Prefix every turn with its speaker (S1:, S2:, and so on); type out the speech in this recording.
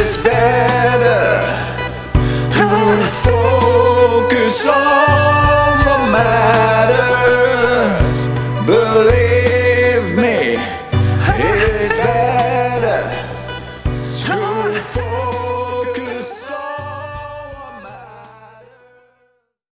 S1: it's better to focus on the matters. Believe